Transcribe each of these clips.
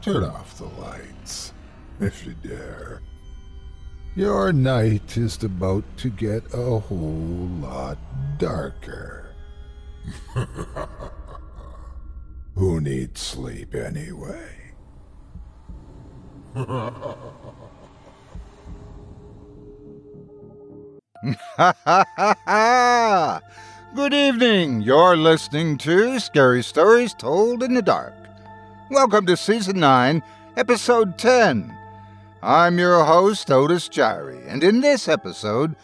turn off the lights, if you dare. Your night is about to get a whole lot darker. Who needs sleep anyway? Good evening. You're listening to Scary Stories Told in the Dark. Welcome to Season 9, Episode 10. I'm your host, Otis Jiry, and in this episode,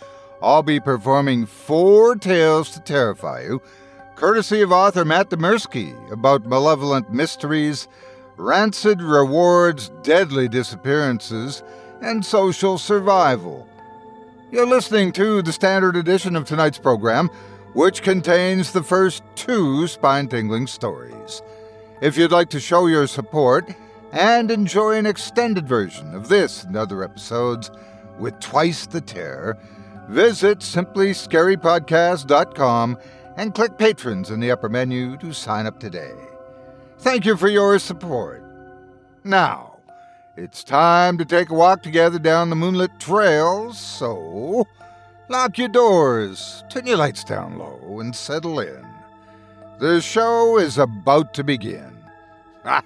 I'll be performing four tales to terrify you, courtesy of author Matt Dymerski, about malevolent mysteries, rancid rewards, deadly disappearances, and social survival. You're listening to the standard edition of tonight's program, which contains the first two spine tingling stories. If you'd like to show your support and enjoy an extended version of this and other episodes with twice the terror, visit simplyscarypodcast.com and click Patrons in the upper menu to sign up today. Thank you for your support. Now, it's time to take a walk together down the moonlit trails, so lock your doors, turn your lights down low, and settle in. The show is about to begin. Ever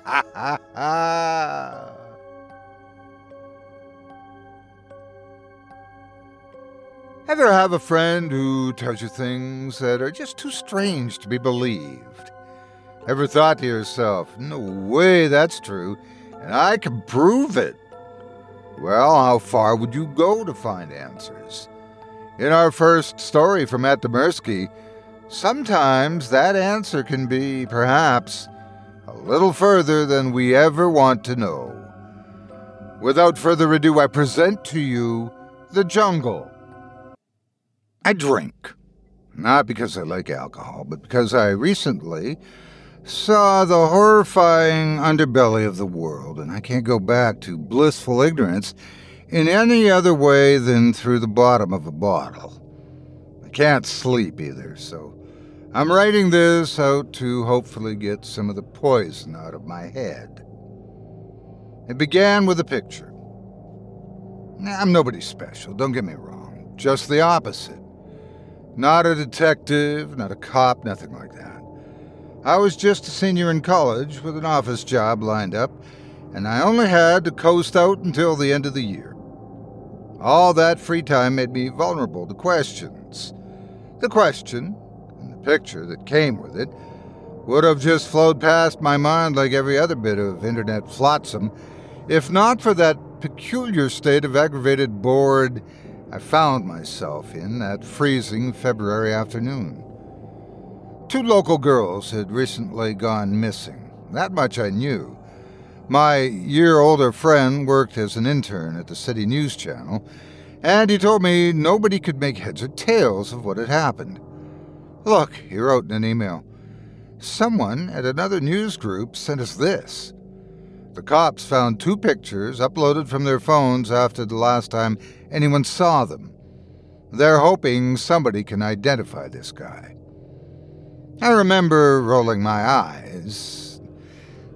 have a friend who tells you things that are just too strange to be believed? Ever thought to yourself, no way that's true, and I can prove it? Well, how far would you go to find answers? In our first story from Dymerski, sometimes that answer can be, perhaps, a little further than we ever want to know. Without further ado, I present to you The Jungle. I drink. Not because I like alcohol, but because I recently saw the horrifying underbelly of the world, and I can't go back to blissful ignorance in any other way than through the bottom of a bottle. I can't sleep either, so I'm writing this out to hopefully get some of the poison out of my head. It began with a picture. I'm nobody special, don't get me wrong, just the opposite. Not a detective, not a cop, nothing like that. I was just a senior in college with an office job lined up, and I only had to coast out until the end of the year. All that free time made me vulnerable to questions. The question, picture that came with it, would have just flowed past my mind like every other bit of internet flotsam, if not for that peculiar state of aggravated bored I found myself in that freezing February afternoon. Two local girls had recently gone missing. That much I knew. My year older friend worked as an intern at the city news channel, and he told me nobody could make heads or tails of what had happened. Look, he wrote in an email, someone at another news group sent us this. The cops found two pictures uploaded from their phones after the last time anyone saw them. They're hoping somebody can identify this guy. I remember rolling my eyes.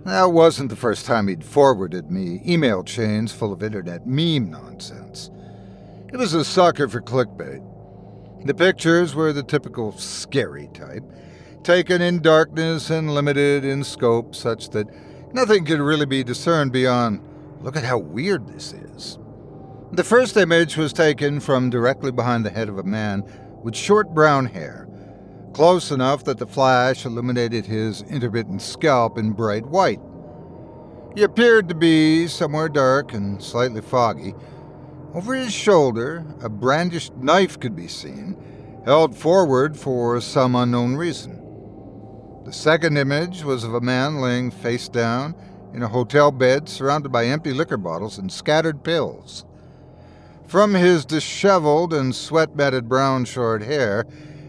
That wasn't the first time he'd forwarded me email chains full of internet meme nonsense. It was a sucker for clickbait. The pictures were the typical scary type, taken in darkness and limited in scope such that Nothing could really be discerned beyond look at how weird this is. The first image was taken from directly behind the head of a man with short brown hair, close enough that the flash illuminated his intermittent scalp in bright white. He appeared to be somewhere dark and slightly foggy. Over his shoulder, a brandished knife could be seen, held forward for some unknown reason. The second image was of a man laying face down in a hotel bed surrounded by empty liquor bottles and scattered pills. From his disheveled and sweat matted brown short hair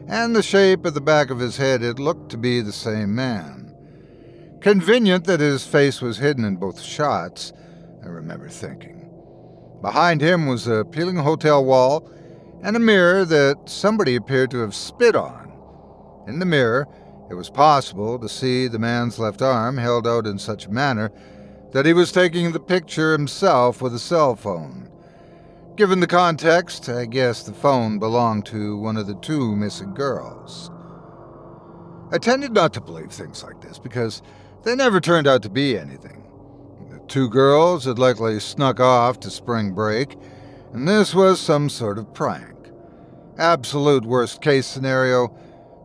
and the shape of the back of his head, it looked to be the same man. Convenient that his face was hidden in both shots, I remember thinking. Behind him was a peeling hotel wall and a mirror that somebody appeared to have spit on. In the mirror, it was possible to see the man's left arm held out in such a manner that he was taking the picture himself with a cell phone. Given the context, I guess the phone belonged to one of the two missing girls. I tended not to believe things like this because they never turned out to be anything. Two girls had likely snuck off to spring break, and this was some sort of prank. Absolute worst case scenario,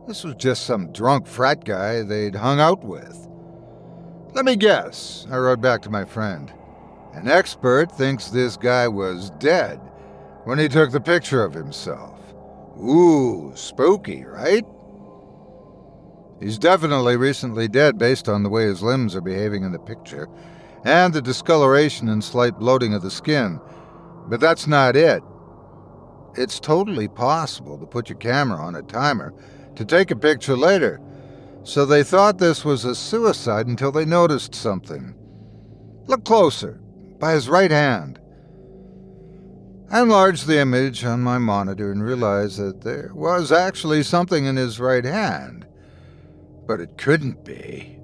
this was just some drunk frat guy they'd hung out with. Let me guess, I wrote back to my friend. An expert thinks this guy was dead when he took the picture of himself. Ooh, spooky, right? He's definitely recently dead based on the way his limbs are behaving in the picture, and the discoloration and slight bloating of the skin. But that's not it. It's totally possible to put your camera on a timer to take a picture later, so they thought this was a suicide until they noticed something. Look closer, by his right hand. I enlarged the image on my monitor and realized that there was actually something in his right hand. But it couldn't be.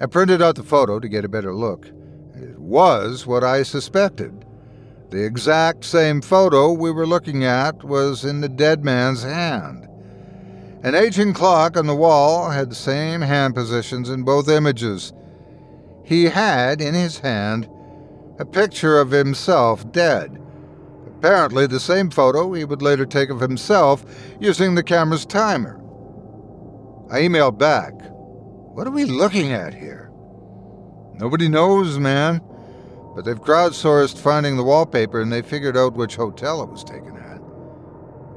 I printed out the photo to get a better look. It was what I suspected. The exact same photo we were looking at was in the dead man's hand. An aging clock on the wall had the same hand positions in both images. He had in his hand a picture of himself dead. Apparently, the same photo he would later take of himself using the camera's timer. I emailed back. What are we looking at here? Nobody knows, man. But they've crowdsourced finding the wallpaper and they figured out which hotel it was taken at.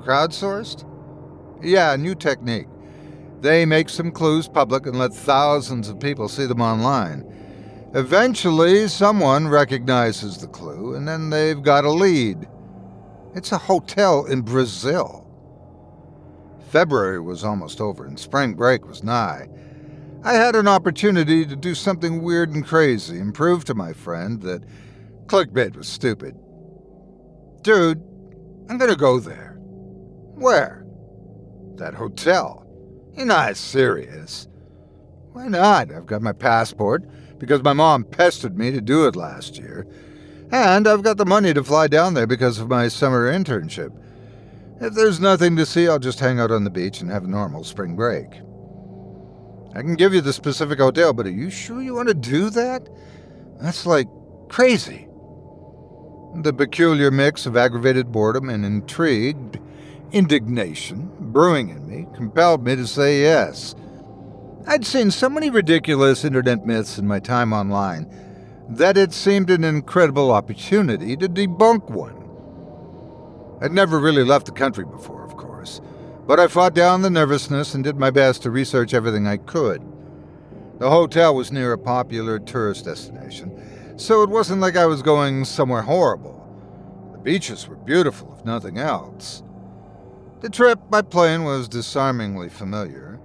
Crowdsourced? Yeah, new technique. They make some clues public and let thousands of people see them online. Eventually, someone recognizes the clue, and then they've got a lead. It's a hotel in Brazil. February was almost over, and spring break was nigh. I had an opportunity to do something weird and crazy and prove to my friend that clickbait was stupid. Dude, I'm gonna go there. Where? that hotel. You're not serious. Why not? I've got my passport because my mom pestered me to do it last year. And I've got the money to fly down there because of my summer internship. If there's nothing to see, I'll just hang out on the beach and have a normal spring break. I can give you the specific hotel, but are you sure you want to do that? That's like crazy. The peculiar mix of aggravated boredom and intrigued indignation brewing in me compelled me to say yes. I'd seen so many ridiculous internet myths in my time online that it seemed an incredible opportunity to debunk one. I'd never really left the country before, of course, but I fought down the nervousness and did my best to research everything I could. The hotel was near a popular tourist destination, so it wasn't like I was going somewhere horrible. The beaches were beautiful, if nothing else. The trip by plane was disarmingly familiar.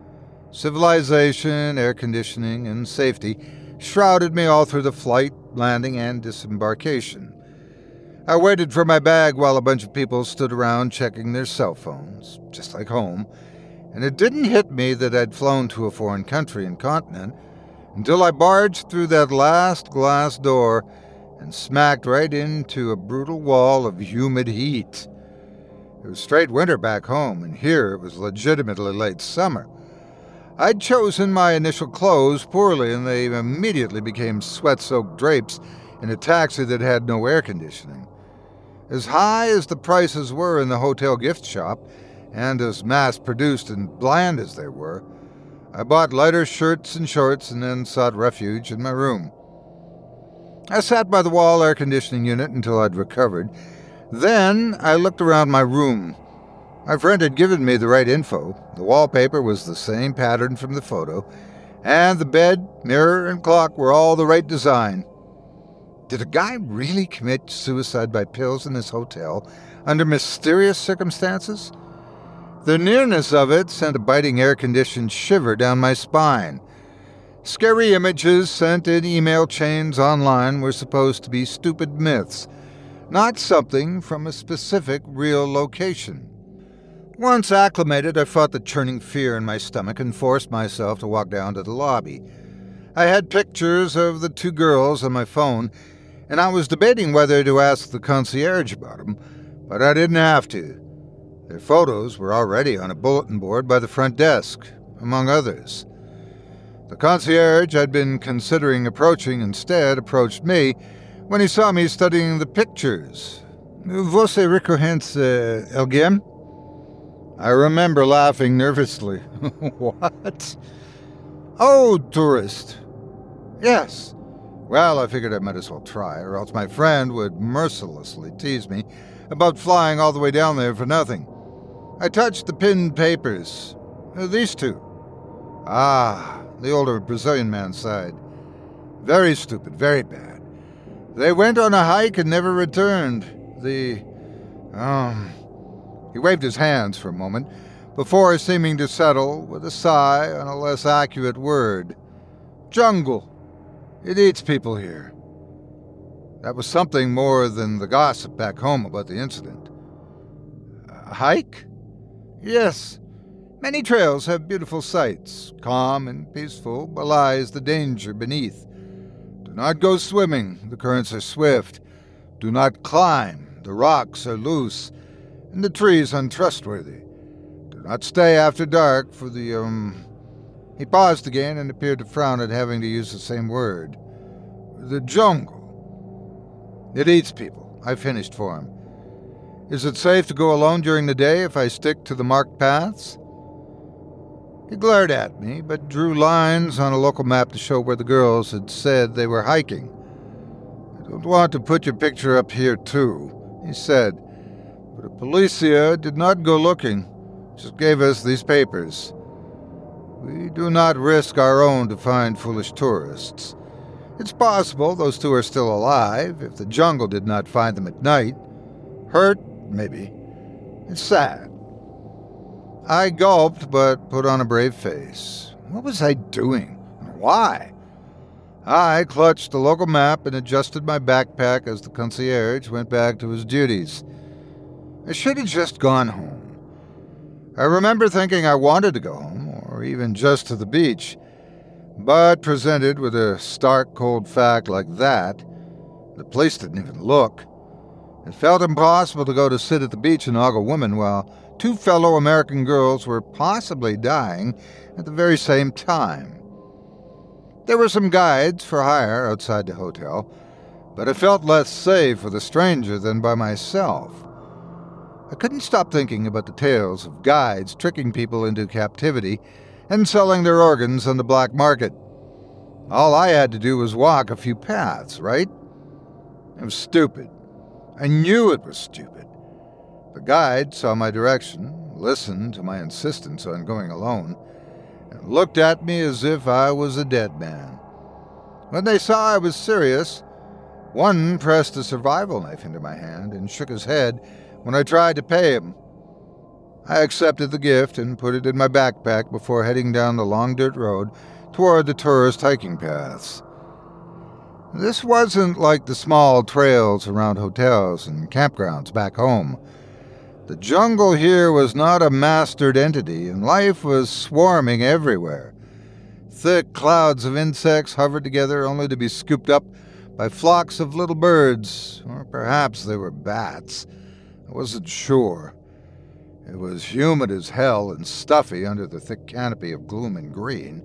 Civilization, air conditioning, and safety shrouded me all through the flight, landing, and disembarkation. I waited for my bag while a bunch of people stood around checking their cell phones, just like home, and it didn't hit me that I'd flown to a foreign country and continent until I barged through that last glass door and smacked right into a brutal wall of humid heat. It was straight winter back home, and here it was legitimately late summer. I'd chosen my initial clothes poorly, and they immediately became sweat soaked drapes in a taxi that had no air conditioning. As high as the prices were in the hotel gift shop, and as mass produced and bland as they were, I bought lighter shirts and shorts and then sought refuge in my room. I sat by the wall air conditioning unit until I'd recovered. Then I looked around my room. My friend had given me the right info. The wallpaper was the same pattern from the photo, and the bed, mirror, and clock were all the right design. Did a guy really commit suicide by pills in this hotel under mysterious circumstances? The nearness of it sent a biting air conditioned shiver down my spine. Scary images sent in email chains online were supposed to be stupid myths, not something from a specific real location. Once acclimated, I fought the churning fear in my stomach and forced myself to walk down to the lobby. I had pictures of the two girls on my phone and I was debating whether to ask the concierge about them, but I didn't have to. Their photos were already on a bulletin board by the front desk, among others. The concierge I'd been considering approaching instead approached me when he saw me studying the pictures. Você reconhece eh, alguém? I remember laughing nervously. what? Oh, tourist. Yes. Well, I figured I might as well try, or else my friend would mercilessly tease me about flying all the way down there for nothing. I touched the pinned papers. Uh, these two. Ah, the older Brazilian man sighed. Very stupid, very bad. They went on a hike and never returned. The. Um. He waved his hands for a moment, before seeming to settle with a sigh on a less accurate word. Jungle. It eats people here. That was something more than the gossip back home about the incident. A hike? Yes. Many trails have beautiful sights. Calm and peaceful belies the danger beneath. Do not go swimming, the currents are swift. Do not climb, the rocks are loose, and the trees untrustworthy. Do not stay after dark, for the, um, he paused again and appeared to frown at having to use the same word. The jungle. It eats people. I finished for him. Is it safe to go alone during the day if I stick to the marked paths? He glared at me, but drew lines on a local map to show where the girls had said they were hiking. I don't want to put your picture up here, too, he said, but a policia did not go looking, just gave us these papers. We do not risk our own to find foolish tourists. It's possible those two are still alive if the jungle did not find them at night. Hurt, maybe. It's sad. I gulped, but put on a brave face. What was I doing? Why? I clutched the local map and adjusted my backpack as the concierge went back to his duties. I should have just gone home. I remember thinking I wanted to go home, even just to the beach. But presented with a stark, cold fact like that, the police didn't even look. It felt impossible to go to sit at the beach and hug a woman while two fellow American girls were possibly dying at the very same time. There were some guides for hire outside the hotel, but I felt less safe with a stranger than by myself. I couldn't stop thinking about the tales of guides tricking people into captivity and selling their organs on the black market. All I had to do was walk a few paths, right? It was stupid. I knew it was stupid. The guide saw my direction, listened to my insistence on going alone, and looked at me as if I was a dead man. When they saw I was serious, one pressed a survival knife into my hand and shook his head when I tried to pay him. I accepted the gift and put it in my backpack before heading down the long dirt road toward the tourist hiking paths. This wasn't like the small trails around hotels and campgrounds back home. The jungle here was not a mastered entity, and life was swarming everywhere. Thick clouds of insects hovered together only to be scooped up by flocks of little birds, or perhaps they were bats. I wasn't sure. It was humid as hell and stuffy under the thick canopy of gloom and green.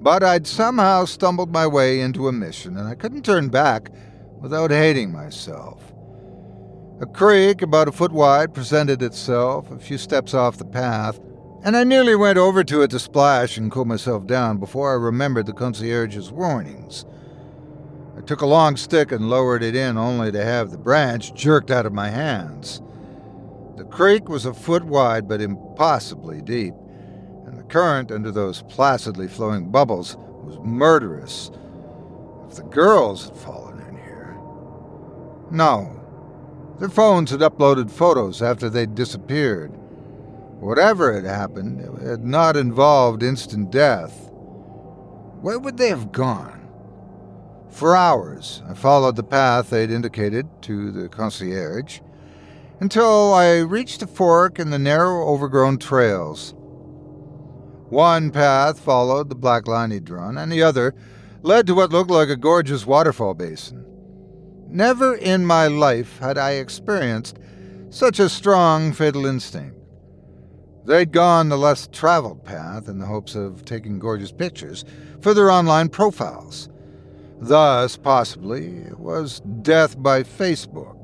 But I'd somehow stumbled my way into a mission, and I couldn't turn back without hating myself. A creek about a foot wide presented itself a few steps off the path, and I nearly went over to it to splash and cool myself down before I remembered the concierge's warnings. I took a long stick and lowered it in only to have the branch jerked out of my hands. The creek was a foot wide but impossibly deep, and the current under those placidly flowing bubbles was murderous. If the girls had fallen in here. No. Their phones had uploaded photos after they'd disappeared. Whatever had happened, it had not involved instant death. Where would they have gone? For hours, I followed the path they'd indicated to the concierge until I reached a fork in the narrow, overgrown trails. One path followed the black line he'd drawn, and the other led to what looked like a gorgeous waterfall basin. Never in my life had I experienced such a strong fatal instinct. They'd gone the less traveled path in the hopes of taking gorgeous pictures for their online profiles. Thus, possibly, it was death by Facebook.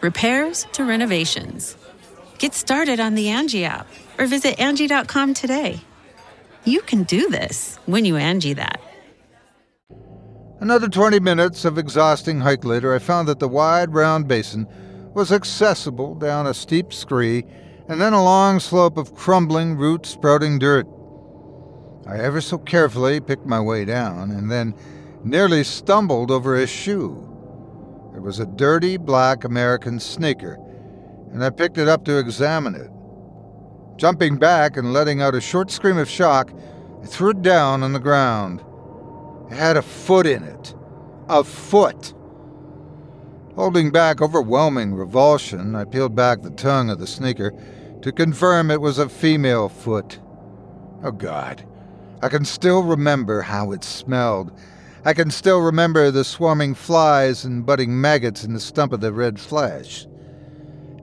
repairs to renovations. Get started on the Angie app or visit Angie.com today. You can do this when you Angie that. Another 20 minutes of exhausting hike later, I found that the wide, round basin was accessible down a steep scree and then a long slope of crumbling, root sprouting dirt. I ever so carefully picked my way down and then nearly stumbled over a shoe. It was a dirty black American sneaker, and I picked it up to examine it. Jumping back and letting out a short scream of shock, I threw it down on the ground. It had a foot in it. A foot! Holding back overwhelming revulsion, I peeled back the tongue of the sneaker to confirm it was a female foot. Oh, God. I can still remember how it smelled I can still remember the swarming flies and budding maggots in the stump of the red flesh.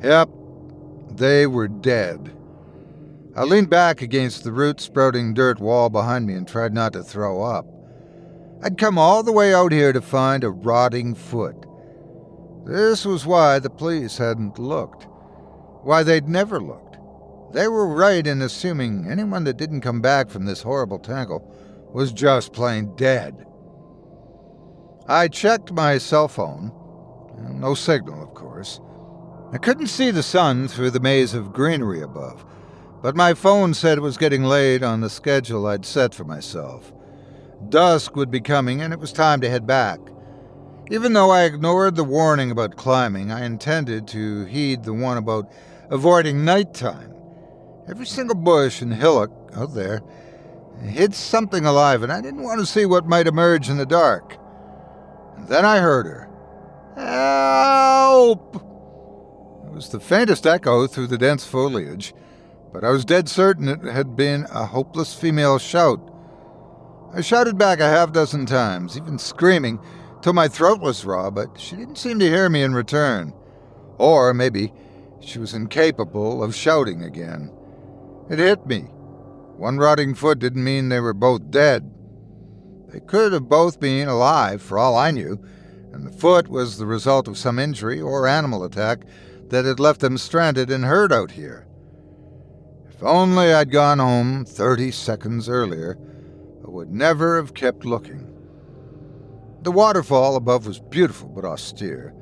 Yep, they were dead. I leaned back against the root sprouting dirt wall behind me and tried not to throw up. I'd come all the way out here to find a rotting foot. This was why the police hadn't looked. Why they'd never looked. They were right in assuming anyone that didn't come back from this horrible tangle was just plain dead. I checked my cell phone. No signal, of course. I couldn't see the sun through the maze of greenery above, but my phone said it was getting late on the schedule I'd set for myself. Dusk would be coming, and it was time to head back. Even though I ignored the warning about climbing, I intended to heed the one about avoiding nighttime. Every single bush and hillock out there hid something alive, and I didn't want to see what might emerge in the dark. And then I heard her. Help! It was the faintest echo through the dense foliage, but I was dead certain it had been a hopeless female shout. I shouted back a half dozen times, even screaming, till my throat was raw, but she didn't seem to hear me in return. Or maybe she was incapable of shouting again. It hit me. One rotting foot didn't mean they were both dead. They could have both been alive, for all I knew, and the foot was the result of some injury or animal attack that had left them stranded and hurt out here. If only I'd gone home 30 seconds earlier, I would never have kept looking. The waterfall above was beautiful but austere.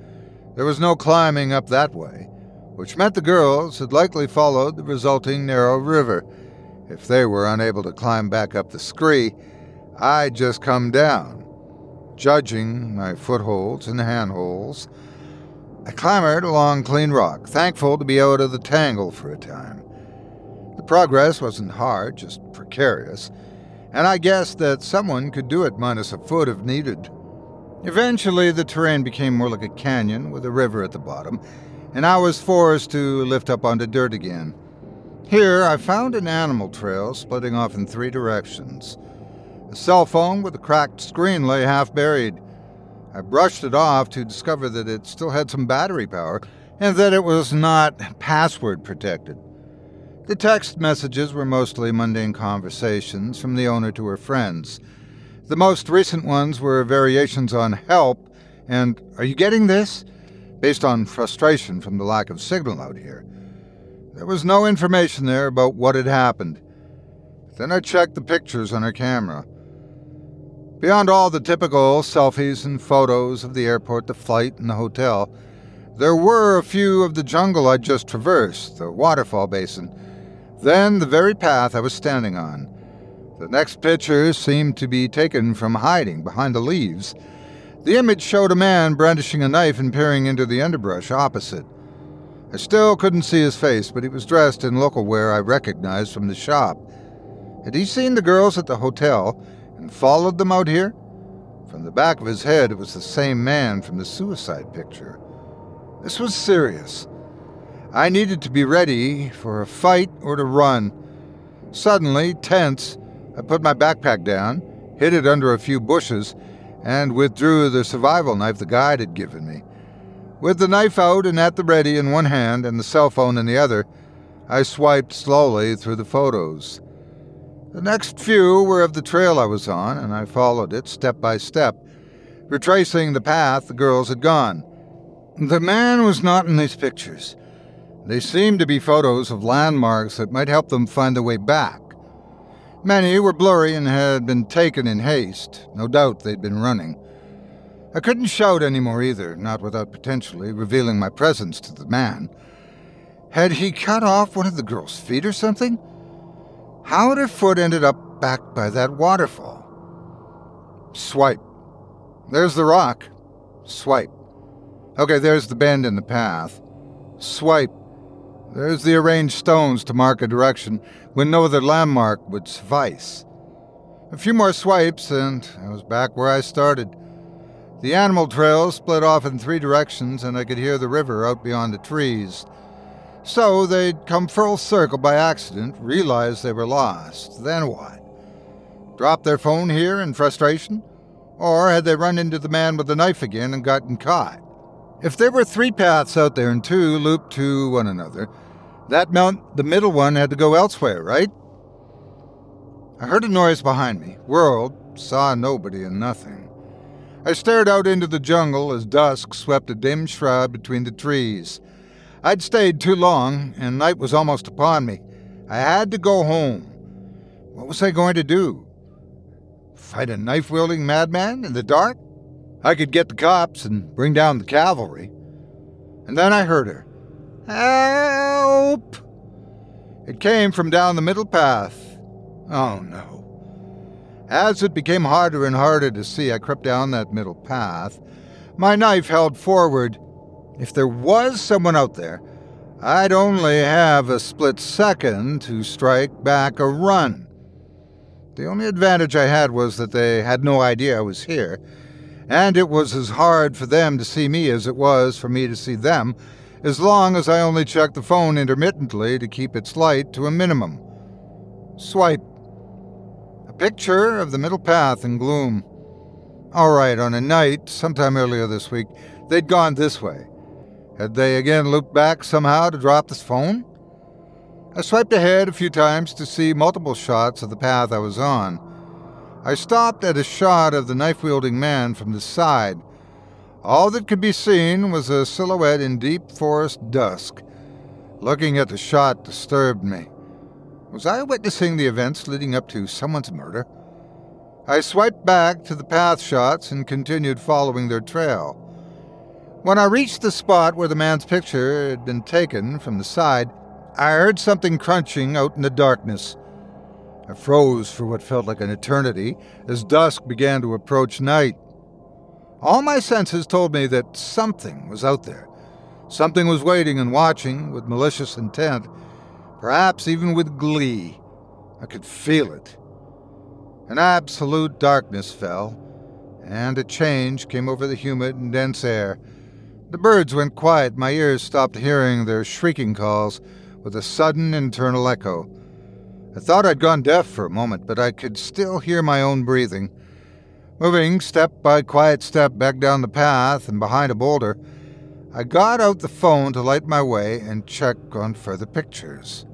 There was no climbing up that way, which meant the girls had likely followed the resulting narrow river. If they were unable to climb back up the scree, I'd just come down. Judging my footholds and handholds, I clambered along clean rock, thankful to be out of the tangle for a time. The progress wasn't hard, just precarious, and I guessed that someone could do it minus a foot if needed. Eventually, the terrain became more like a canyon with a river at the bottom, and I was forced to lift up onto dirt again. Here, I found an animal trail splitting off in three directions. A cell phone with a cracked screen lay half buried. I brushed it off to discover that it still had some battery power and that it was not password protected. The text messages were mostly mundane conversations from the owner to her friends. The most recent ones were variations on help and are you getting this? based on frustration from the lack of signal out here. There was no information there about what had happened. Then I checked the pictures on her camera. Beyond all the typical selfies and photos of the airport, the flight, and the hotel, there were a few of the jungle I'd just traversed, the waterfall basin, then the very path I was standing on. The next picture seemed to be taken from hiding behind the leaves. The image showed a man brandishing a knife and peering into the underbrush opposite. I still couldn't see his face, but he was dressed in local wear I recognized from the shop. Had he seen the girls at the hotel and followed them out here? From the back of his head, it was the same man from the suicide picture. This was serious. I needed to be ready for a fight or to run. Suddenly, tense, I put my backpack down, hid it under a few bushes, and withdrew the survival knife the guide had given me. With the knife out and at the ready in one hand and the cell phone in the other, I swiped slowly through the photos. The next few were of the trail I was on, and I followed it step by step, retracing the path the girls had gone. The man was not in these pictures. They seemed to be photos of landmarks that might help them find their way back. Many were blurry and had been taken in haste. No doubt they'd been running. I couldn't shout any more either, not without potentially revealing my presence to the man. Had he cut off one of the girl's feet or something? How had her foot ended up back by that waterfall? Swipe. There's the rock. Swipe. Okay, there's the bend in the path. Swipe. There's the arranged stones to mark a direction when no other landmark would suffice. A few more swipes, and I was back where I started. The animal trail split off in three directions, and I could hear the river out beyond the trees. So they'd come full circle by accident, realize they were lost. Then what? Drop their phone here in frustration? Or had they run into the man with the knife again and gotten caught? If there were three paths out there and two looped to one another, that meant the middle one had to go elsewhere, right? I heard a noise behind me, whirled, saw nobody and nothing. I stared out into the jungle as dusk swept a dim shroud between the trees. I'd stayed too long, and night was almost upon me. I had to go home. What was I going to do? Fight a knife wielding madman in the dark? I could get the cops and bring down the cavalry. And then I heard her. Help! It came from down the middle path, Oh no. As it became harder and harder to see, I crept down that middle path, my knife held forward. If there was someone out there, I'd only have a split second to strike back a run. The only advantage I had was that they had no idea I was here, and it was as hard for them to see me as it was for me to see them, as long as I only checked the phone intermittently to keep its light to a minimum. Swipe A picture of the middle path in gloom. All right, on a night, sometime earlier this week, they'd gone this way. Had they again looped back somehow to drop this phone? I swiped ahead a few times to see multiple shots of the path I was on. I stopped at a shot of the knife wielding man from the side. All that could be seen was a silhouette in deep forest dusk. Looking at the shot disturbed me. Was I witnessing the events leading up to someone's murder? I swiped back to the path shots and continued following their trail. When I reached the spot where the man's picture had been taken from the side, I heard something crunching out in the darkness. I froze for what felt like an eternity as dusk began to approach night. All my senses told me that something was out there. Something was waiting and watching with malicious intent perhaps even with glee. I could feel it. An absolute darkness fell, and a change came over the humid and dense air. The birds went quiet, my ears stopped hearing their shrieking calls with a sudden internal echo. I thought I'd gone deaf for a moment, but I could still hear my own breathing. Moving step by quiet step back down the path and behind a boulder, I got out the phone to light my way and check on further pictures.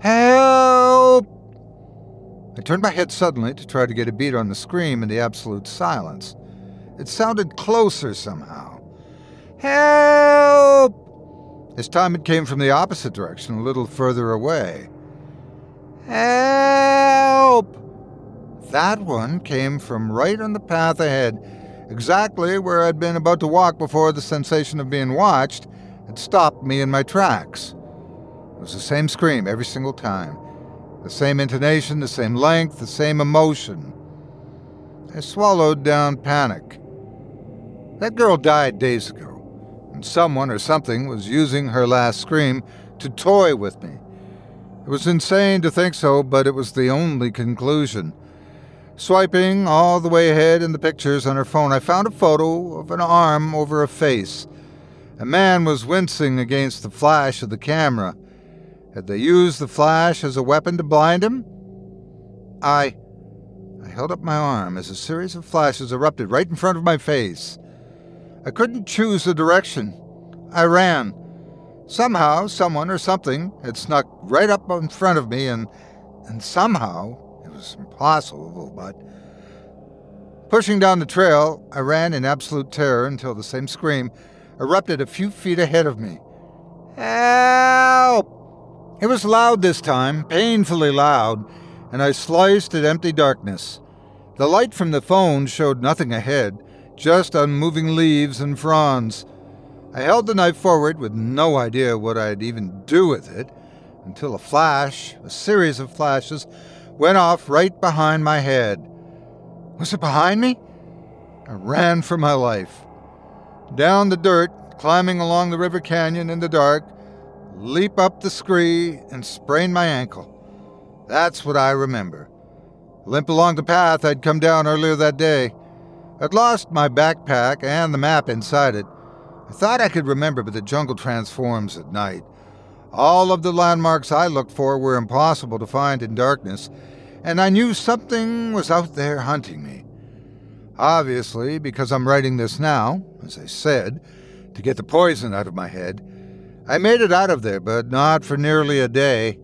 Help! I turned my head suddenly to try to get a beat on the scream in the absolute silence. It sounded closer somehow. Help! This time it came from the opposite direction, a little further away. Help! That one came from right on the path ahead exactly where I'd been about to walk before the sensation of being watched had stopped me in my tracks. It was the same scream every single time, the same intonation, the same length, the same emotion. I swallowed down panic. That girl died days ago, and someone or something was using her last scream to toy with me. It was insane to think so, but it was the only conclusion. Swiping all the way ahead in the pictures on her phone, I found a photo of an arm over a face. A man was wincing against the flash of the camera. Had they used the flash as a weapon to blind him? I. I held up my arm as a series of flashes erupted right in front of my face. I couldn't choose a direction. I ran. Somehow, someone or something had snuck right up in front of me, and, and somehow it was impossible, but. Pushing down the trail, I ran in absolute terror until the same scream erupted a few feet ahead of me. Help! It was loud this time, painfully loud, and I sliced at empty darkness. The light from the phone showed nothing ahead, just on moving leaves and fronds. I held the knife forward with no idea what I'd even do with it until a flash, a series of flashes, went off right behind my head. Was it behind me? I ran for my life. Down the dirt, climbing along the river canyon in the dark, leap up the scree, and sprain my ankle. That's what I remember. Limp along the path I'd come down earlier that day. I'd lost my backpack and the map inside it. I thought I could remember, but the jungle transforms at night. All of the landmarks I looked for were impossible to find in darkness, and I knew something was out there hunting me. Obviously, because I'm writing this now, as I said, to get the poison out of my head, I made it out of there, but not for nearly a day.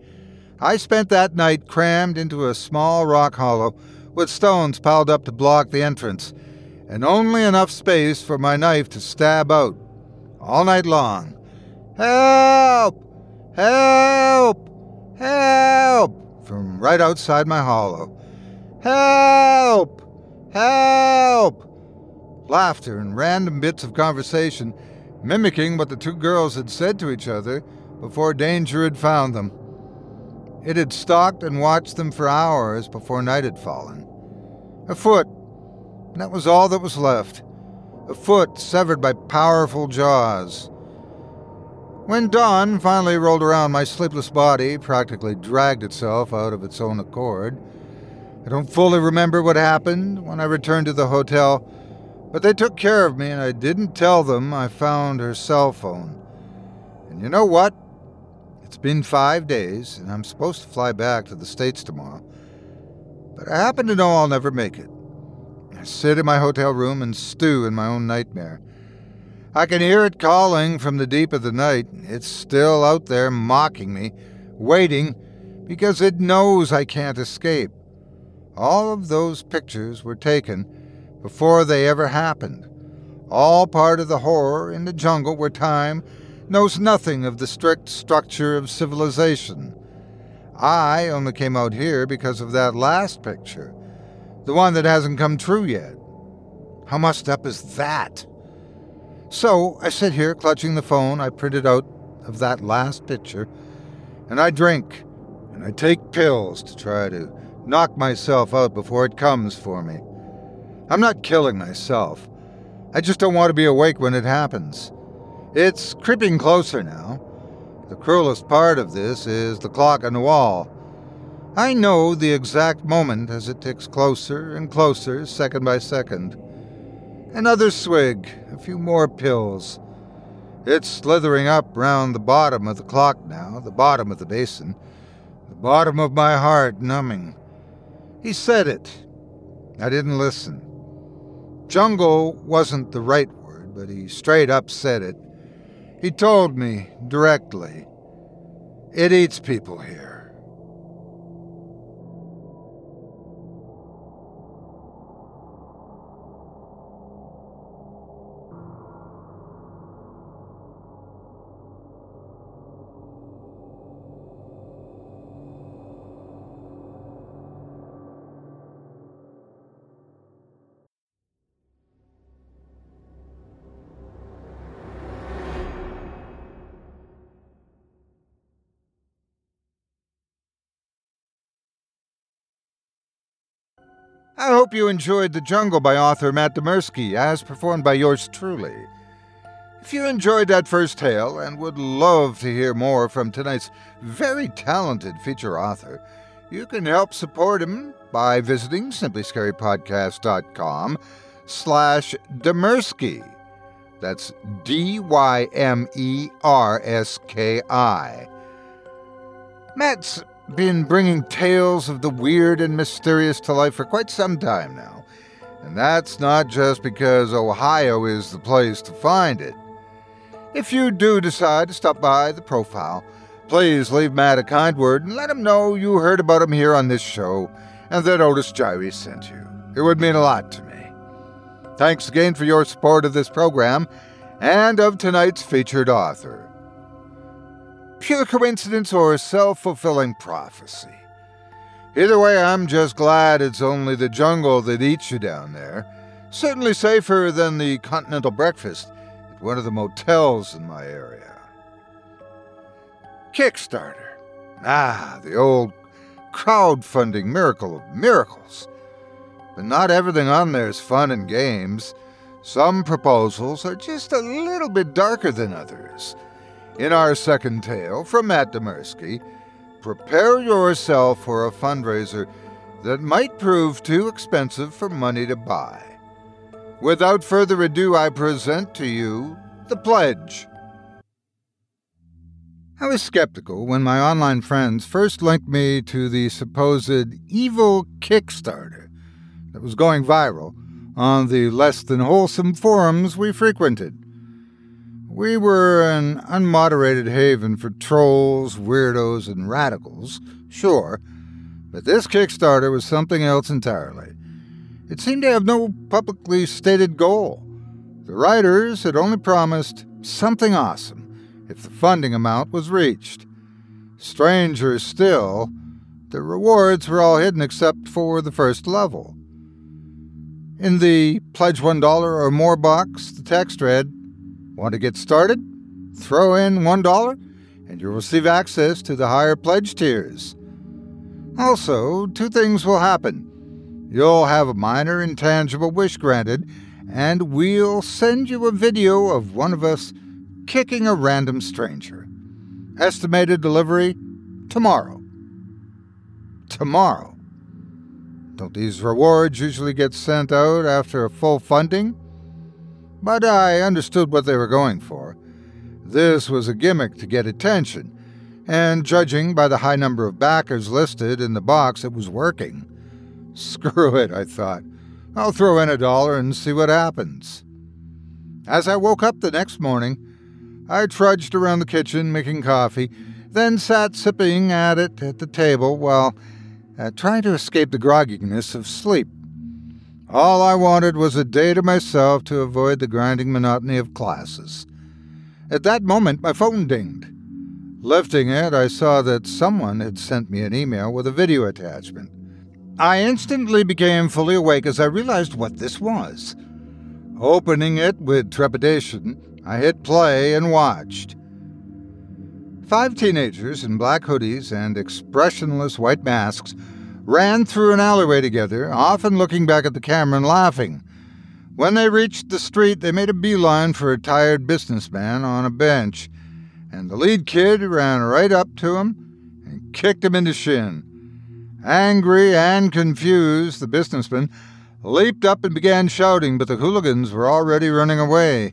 I spent that night crammed into a small rock hollow with stones piled up to block the entrance, and only enough space for my knife to stab out all night long. Help! Help! Help! From right outside my hollow. Help! Help! Laughter and random bits of conversation, mimicking what the two girls had said to each other before danger had found them. It had stalked and watched them for hours before night had fallen. A foot, and that was all that was left. A foot severed by powerful jaws. When dawn finally rolled around, my sleepless body practically dragged itself out of its own accord. I don't fully remember what happened when I returned to the hotel, but they took care of me and I didn't tell them I found her cell phone. And you know what? It's been five days, and I'm supposed to fly back to the States tomorrow. But I happen to know I'll never make it. I sit in my hotel room and stew in my own nightmare. I can hear it calling from the deep of the night. It's still out there mocking me, waiting, because it knows I can't escape. All of those pictures were taken before they ever happened. All part of the horror in the jungle where time knows nothing of the strict structure of civilization. I only came out here because of that last picture, the one that hasn't come true yet. How messed up is that? So I sit here clutching the phone I printed out of that last picture, and I drink, and I take pills to try to knock myself out before it comes for me. I'm not killing myself. I just don't want to be awake when it happens. It's creeping closer now. The cruelest part of this is the clock on the wall. I know the exact moment as it ticks closer and closer, second by second. Another swig, a few more pills. It's slithering up round the bottom of the clock now, the bottom of the basin, the bottom of my heart numbing. He said it. I didn't listen. Jungle wasn't the right word, but he straight up said it. He told me directly. It eats people here. Hope you enjoyed The Jungle by author Matt Dymerski, as performed by yours truly. If you enjoyed that first tale and would love to hear more from tonight's very talented feature author, you can help support him by visiting simplyscarypodcast.com slash Dymerski. That's D-Y-M-E-R-S-K-I. Matt's been bringing tales of the weird and mysterious to life for quite some time now. And that's not just because Ohio is the place to find it. If you do decide to stop by the profile, please leave Matt a kind word and let him know you heard about him here on this show and that Otis Jiry sent you. It would mean a lot to me. Thanks again for your support of this program and of tonight's featured author pure coincidence or a self fulfilling prophecy. Either way, I'm just glad it's only the jungle that eats you down there. Certainly safer than the continental breakfast at one of the motels in my area. Kickstarter. Ah, the old crowdfunding miracle of miracles. But not everything on there is fun and games. Some proposals are just a little bit darker than others. In our second tale from Matt Dymerski, prepare yourself for a fundraiser that might prove too expensive for money to buy. Without further ado, I present to you The Pledge. I was skeptical when my online friends first linked me to the supposed evil Kickstarter that was going viral on the less than wholesome forums we frequented. We were an unmoderated haven for trolls, weirdos, and radicals, sure, but this Kickstarter was something else entirely. It seemed to have no publicly stated goal. The writers had only promised something awesome if the funding amount was reached. Stranger still, the rewards were all hidden except for the first level. In the Pledge $1 or more box, the text read, Want to get started? Throw in $1 and you'll receive access to the higher pledge tiers. Also, two things will happen. You'll have a minor intangible wish granted, and we'll send you a video of one of us kicking a random stranger. Estimated delivery tomorrow. Tomorrow. Don't these rewards usually get sent out after a full funding? But I understood what they were going for. This was a gimmick to get attention, and judging by the high number of backers listed in the box, it was working. Screw it, I thought. I'll throw in a dollar and see what happens. As I woke up the next morning, I trudged around the kitchen making coffee, then sat sipping at it at the table while uh, trying to escape the grogginess of sleep. All I wanted was a day to myself to avoid the grinding monotony of classes. At that moment, my phone dinged. Lifting it, I saw that someone had sent me an email with a video attachment. I instantly became fully awake as I realized what this was. Opening it with trepidation, I hit play and watched. Five teenagers in black hoodies and expressionless white masks ran through an alleyway together, often looking back at the camera and laughing. When they reached the street, they made a beeline for a tired businessman on a bench, and the lead kid ran right up to him and kicked him in the shin. Angry and confused, the businessman leaped up and began shouting, but the hooligans were already running away.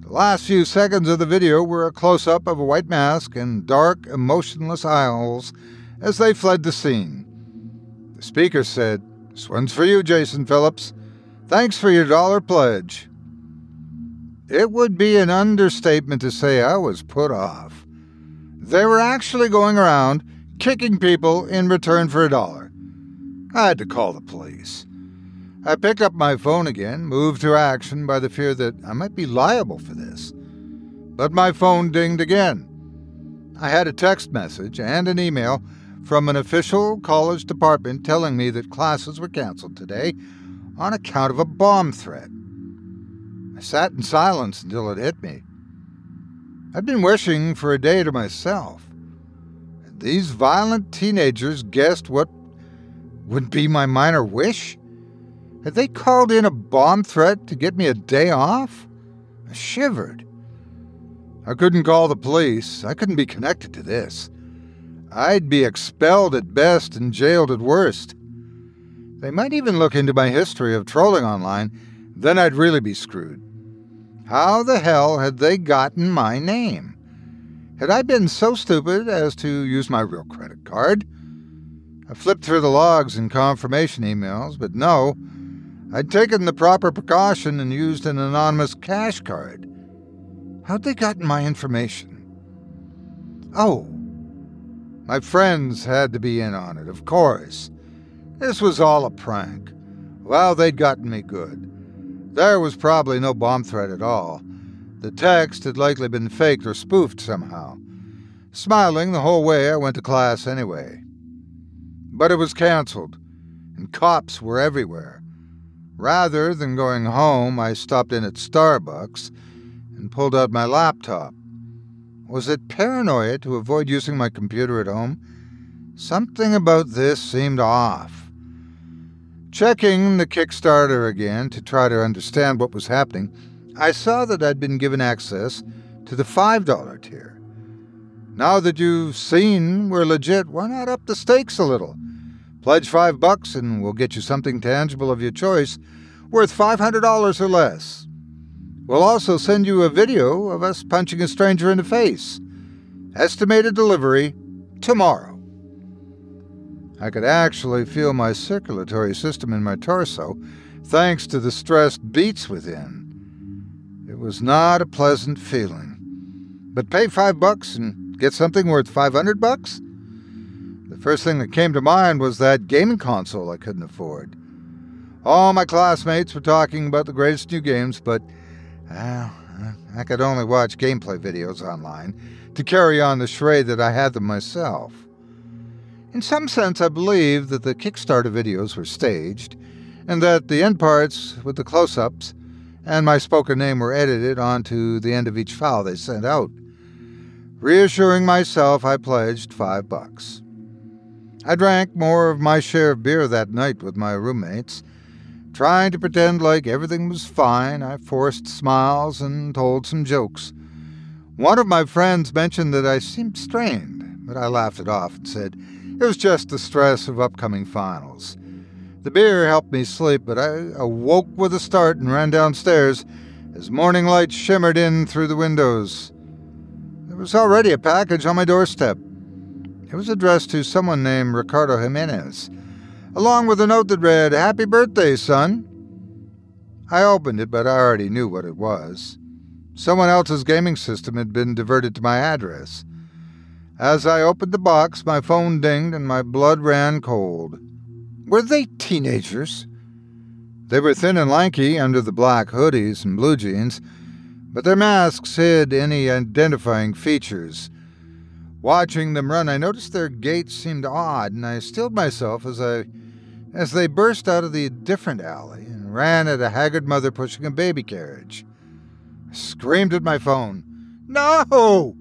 The last few seconds of the video were a close up of a white mask and dark, emotionless eyes as they fled the scene. The speaker said, This one's for you, Jason Phillips. Thanks for your dollar pledge. It would be an understatement to say I was put off. They were actually going around kicking people in return for a dollar. I had to call the police. I picked up my phone again, moved to action by the fear that I might be liable for this. But my phone dinged again. I had a text message and an email from an official college department telling me that classes were canceled today on account of a bomb threat. I sat in silence until it hit me. I'd been wishing for a day to myself. These violent teenagers guessed what would be my minor wish? Had they called in a bomb threat to get me a day off? I shivered. I couldn't call the police. I couldn't be connected to this. I'd be expelled at best and jailed at worst. They might even look into my history of trolling online, then I'd really be screwed. How the hell had they gotten my name? Had I been so stupid as to use my real credit card? I flipped through the logs and confirmation emails, but no, I'd taken the proper precaution and used an anonymous cash card. How'd they gotten my information? Oh, my friends had to be in on it, of course. This was all a prank. Well, they'd gotten me good. There was probably no bomb threat at all. The text had likely been faked or spoofed somehow. Smiling the whole way, I went to class anyway. But it was canceled, and cops were everywhere. Rather than going home, I stopped in at Starbucks and pulled out my laptop. Was it paranoia to avoid using my computer at home? Something about this seemed off. Checking the Kickstarter again to try to understand what was happening, I saw that I'd been given access to the $5 tier. Now that you've seen we're legit, why not up the stakes a little? Pledge five bucks and we'll get you something tangible of your choice, worth $500 or less. We'll also send you a video of us punching a stranger in the face. Estimated delivery tomorrow. I could actually feel my circulatory system in my torso thanks to the stressed beats within. It was not a pleasant feeling. But pay five bucks and get something worth 500 bucks? The first thing that came to mind was that gaming console I couldn't afford. All my classmates were talking about the greatest new games, but I could only watch gameplay videos online to carry on the charade that I had them myself. In some sense, I believe that the Kickstarter videos were staged, and that the end parts with the close ups and my spoken name were edited onto the end of each file they sent out. Reassuring myself, I pledged five bucks. I drank more of my share of beer that night with my roommates. Trying to pretend like everything was fine, I forced smiles and told some jokes. One of my friends mentioned that I seemed strained, but I laughed it off and said it was just the stress of upcoming finals. The beer helped me sleep, but I awoke with a start and ran downstairs as morning light shimmered in through the windows. There was already a package on my doorstep. It was addressed to someone named Ricardo Jimenez, along with a note that read, Happy birthday, son. I opened it, but I already knew what it was. Someone else's gaming system had been diverted to my address. As I opened the box, my phone dinged and my blood ran cold. Were they teenagers? They were thin and lanky under the black hoodies and blue jeans, but their masks hid any identifying features. Watching them run, I noticed their gait seemed odd, and I stilled myself as I as they burst out of the different alley and ran at a haggard mother pushing a baby carriage. I screamed at my phone. No!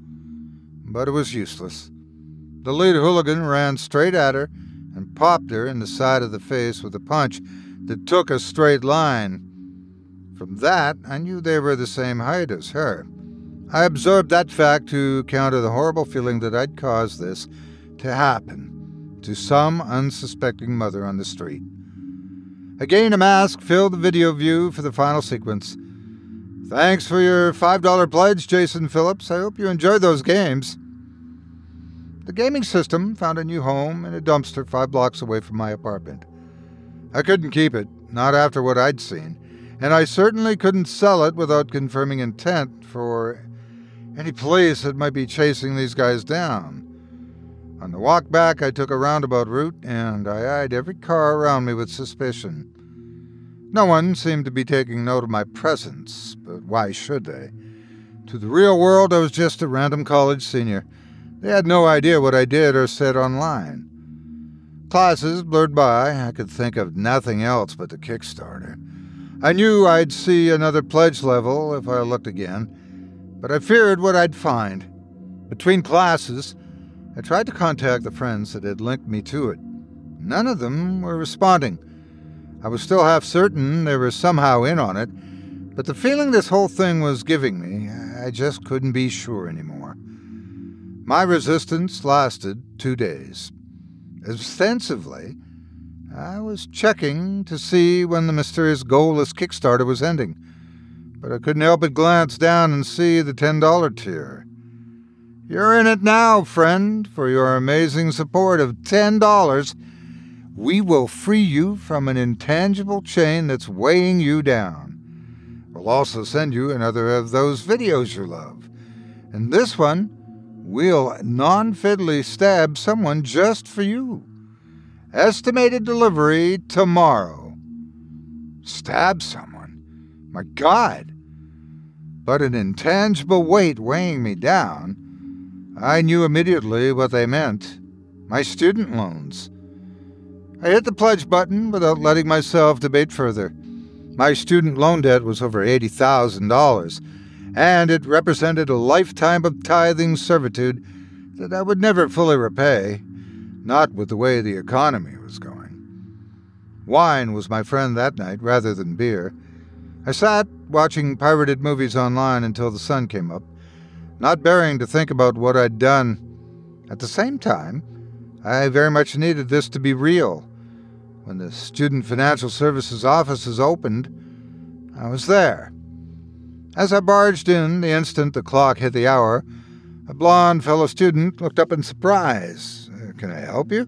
But it was useless. The lead hooligan ran straight at her and popped her in the side of the face with a punch that took a straight line. From that, I knew they were the same height as her. I absorbed that fact to counter the horrible feeling that I'd caused this to happen to some unsuspecting mother on the street. Again, a mask filled the video view for the final sequence. Thanks for your $5 pledge, Jason Phillips. I hope you enjoyed those games. The gaming system found a new home in a dumpster five blocks away from my apartment. I couldn't keep it, not after what I'd seen, and I certainly couldn't sell it without confirming intent for any police that might be chasing these guys down. On the walk back, I took a roundabout route, and I eyed every car around me with suspicion. No one seemed to be taking note of my presence, but why should they? To the real world, I was just a random college senior they had no idea what I did or said online. Classes blurred by. I could think of nothing else but the Kickstarter. I knew I'd see another pledge level if I looked again, but I feared what I'd find. Between classes, I tried to contact the friends that had linked me to it. None of them were responding. I was still half certain they were somehow in on it, but the feeling this whole thing was giving me, I just couldn't be sure anymore. My resistance lasted two days. Ostensibly, I was checking to see when the mysterious goalless Kickstarter was ending, but I couldn't help but glance down and see the $10 tier. You're in it now, friend, for your amazing support of $10. We will free you from an intangible chain that's weighing you down. We'll also send you another of those videos you love. And this one We'll non fiddly stab someone just for you. Estimated delivery tomorrow. Stab someone? My God! But an intangible weight weighing me down. I knew immediately what they meant my student loans. I hit the pledge button without letting myself debate further. My student loan debt was over $80,000 and it represented a lifetime of tithing servitude that I would never fully repay, not with the way the economy was going. Wine was my friend that night rather than beer. I sat watching pirated movies online until the sun came up, not bearing to think about what I'd done. At the same time, I very much needed this to be real. When the Student Financial Services offices opened, I was there as I barged in the instant the clock hit the hour, a blond fellow student looked up in surprise. Uh, can I help you?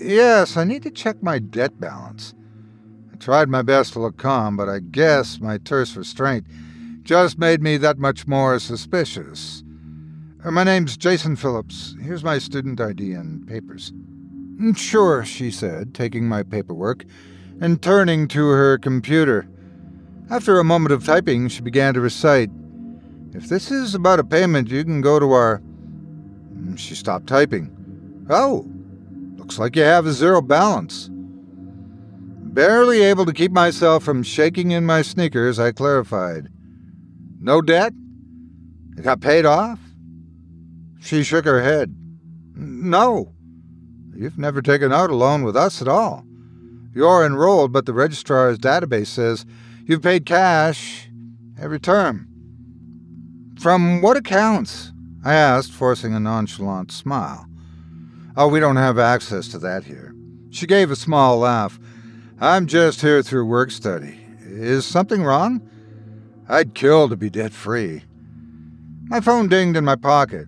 Yes, I need to check my debt balance. I tried my best to look calm, but I guess my terse restraint just made me that much more suspicious. Uh, my name's Jason Phillips. Here's my student ID and papers. Mm, sure, she said, taking my paperwork and turning to her computer. After a moment of typing, she began to recite If this is about a payment, you can go to our. Mm, she stopped typing. Oh, looks like you have a zero balance. Barely able to keep myself from shaking in my sneakers, I clarified. No debt? It got paid off? She shook her head. No. You've never taken out a loan with us at all. You're enrolled, but the registrar's database says you've paid cash every term. From what accounts? I asked, forcing a nonchalant smile. Oh, we don't have access to that here. She gave a small laugh. I'm just here through work study. Is something wrong? I'd kill to be debt free. My phone dinged in my pocket.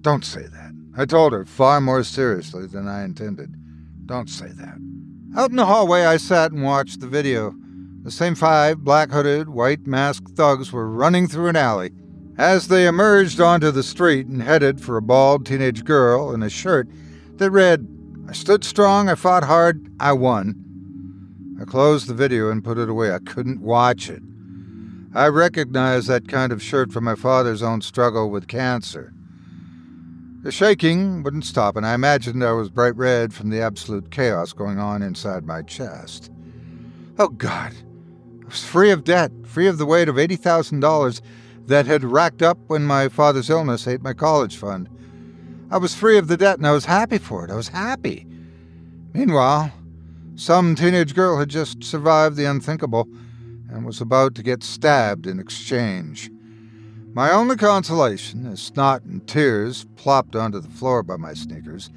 Don't say that. I told her far more seriously than I intended. Don't say that. Out in the hallway, I sat and watched the video. The same five black hooded, white masked thugs were running through an alley. As they emerged onto the street and headed for a bald teenage girl in a shirt that read, I stood strong, I fought hard, I won. I closed the video and put it away. I couldn't watch it. I recognized that kind of shirt from my father's own struggle with cancer. The shaking wouldn't stop, and I imagined I was bright red from the absolute chaos going on inside my chest. Oh, God. I was free of debt, free of the weight of $80,000 that had racked up when my father's illness ate my college fund. I was free of the debt, and I was happy for it. I was happy. Meanwhile, some teenage girl had just survived the unthinkable and was about to get stabbed in exchange. My only consolation, as snot and tears plopped onto the floor by my sneakers,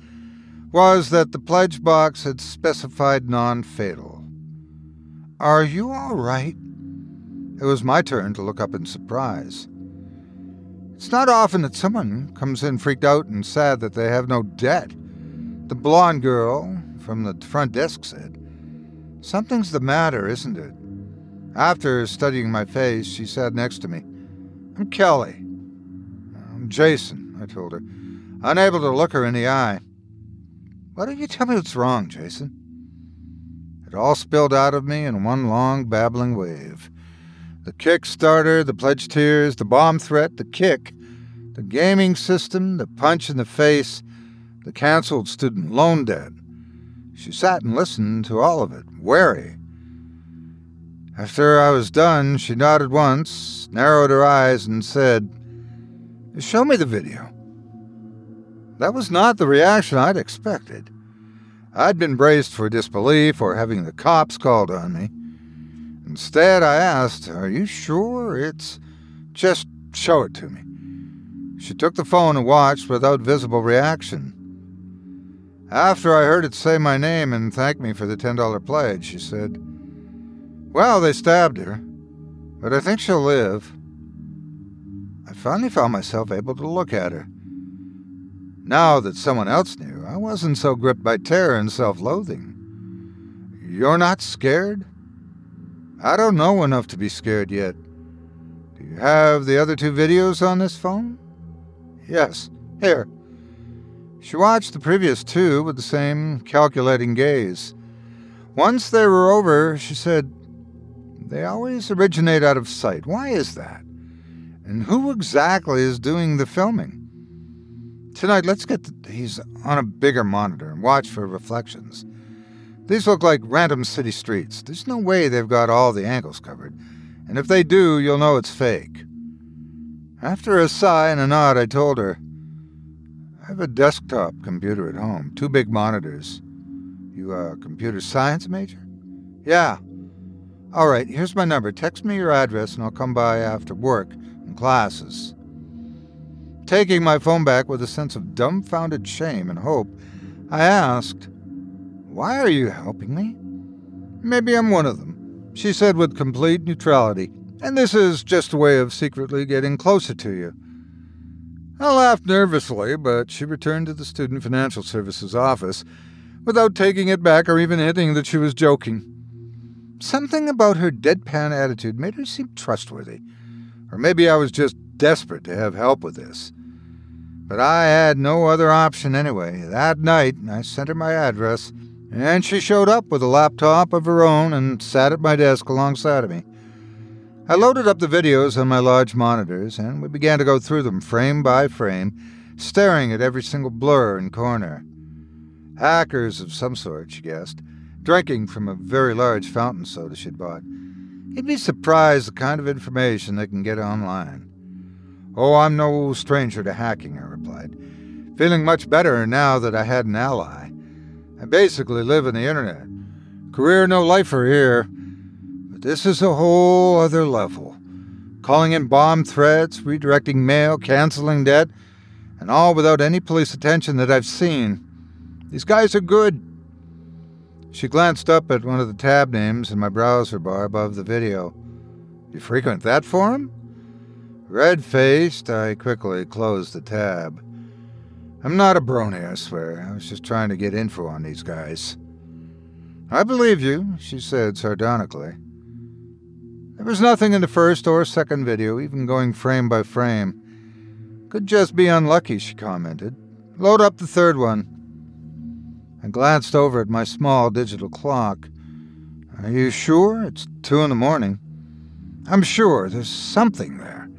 was that the pledge box had specified non fatal. Are you all right? It was my turn to look up in surprise. It's not often that someone comes in freaked out and sad that they have no debt. The blonde girl from the front desk said, Something's the matter, isn't it? After studying my face, she sat next to me. I'm Kelly. I'm Jason, I told her, unable to look her in the eye. Why don't you tell me what's wrong, Jason? It all spilled out of me in one long, babbling wave. The Kickstarter, the pledge tiers, the bomb threat, the kick, the gaming system, the punch in the face, the canceled student loan debt, she sat and listened to all of it, wary. After I was done, she nodded once, narrowed her eyes, and said, Show me the video. That was not the reaction I'd expected. I'd been braced for disbelief or having the cops called on me. Instead, I asked, Are you sure it's. Just show it to me. She took the phone and watched without visible reaction. After I heard it say my name and thank me for the $10 pledge, she said, Well, they stabbed her, but I think she'll live. I finally found myself able to look at her. Now that someone else knew, I wasn't so gripped by terror and self loathing. You're not scared? I don't know enough to be scared yet. Do you have the other two videos on this phone? Yes. Here. She watched the previous two with the same calculating gaze. Once they were over, she said, They always originate out of sight. Why is that? And who exactly is doing the filming? Tonight, let's get these on a bigger monitor and watch for reflections. These look like random city streets. There's no way they've got all the angles covered. And if they do, you'll know it's fake. After a sigh and a nod, I told her, I have a desktop computer at home, two big monitors. You a computer science major? Yeah. All right, here's my number. Text me your address and I'll come by after work and classes. Taking my phone back with a sense of dumbfounded shame and hope, I asked, Why are you helping me? Maybe I'm one of them, she said with complete neutrality, and this is just a way of secretly getting closer to you. I laughed nervously, but she returned to the Student Financial Services office without taking it back or even hinting that she was joking. Something about her deadpan attitude made her seem trustworthy. Or maybe I was just desperate to have help with this. But I had no other option anyway. That night, I sent her my address, and she showed up with a laptop of her own and sat at my desk alongside of me. I loaded up the videos on my large monitors, and we began to go through them frame by frame, staring at every single blur and corner. Hackers of some sort, she guessed, drinking from a very large fountain soda she'd bought. You'd be surprised the kind of information they can get online. Oh, I'm no stranger to hacking, I replied, feeling much better now that I had an ally. I basically live in the internet. Career no lifer here. But this is a whole other level. Calling in bomb threats, redirecting mail, canceling debt, and all without any police attention that I've seen. These guys are good. She glanced up at one of the tab names in my browser bar above the video. You frequent that forum? Red faced, I quickly closed the tab. I'm not a brony, I swear. I was just trying to get info on these guys. I believe you, she said sardonically. There was nothing in the first or second video, even going frame by frame. Could just be unlucky, she commented. Load up the third one. I glanced over at my small digital clock. Are you sure? It's two in the morning. I'm sure there's something there.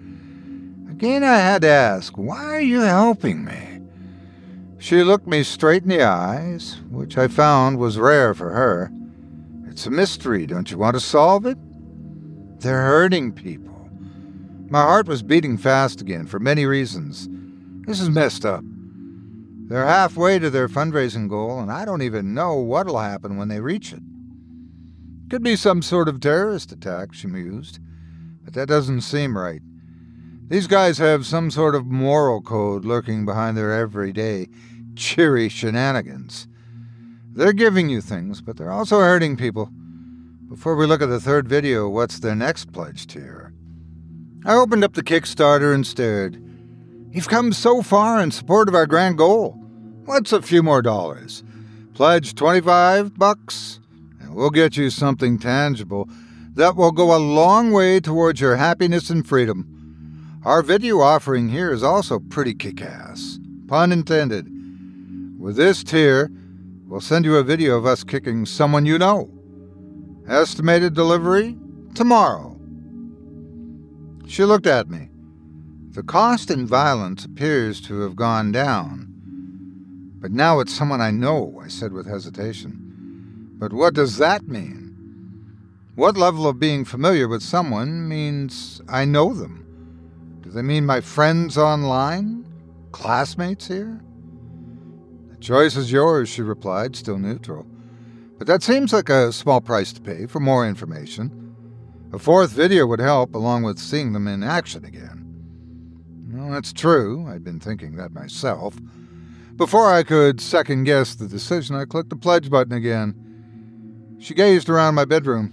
Again, I had to ask, why are you helping me? She looked me straight in the eyes, which I found was rare for her. It's a mystery. Don't you want to solve it? They're hurting people. My heart was beating fast again for many reasons. This is messed up. They're halfway to their fundraising goal, and I don't even know what'll happen when they reach it. Could be some sort of terrorist attack, she mused, but that doesn't seem right. These guys have some sort of moral code lurking behind their everyday, cheery shenanigans. They're giving you things, but they're also hurting people. Before we look at the third video, what's their next pledge tier? I opened up the Kickstarter and stared. You've come so far in support of our grand goal. What's a few more dollars? Pledge 25 bucks, and we'll get you something tangible that will go a long way towards your happiness and freedom. Our video offering here is also pretty kick ass. Pun intended. With this tier, we'll send you a video of us kicking someone you know. Estimated delivery? Tomorrow. She looked at me. The cost in violence appears to have gone down. But now it's someone I know, I said with hesitation. But what does that mean? What level of being familiar with someone means I know them? Do they mean my friends online? Classmates here? The choice is yours, she replied, still neutral. But that seems like a small price to pay for more information. A fourth video would help, along with seeing them in action again. Well, that's true. I'd been thinking that myself. Before I could second guess the decision, I clicked the pledge button again. She gazed around my bedroom.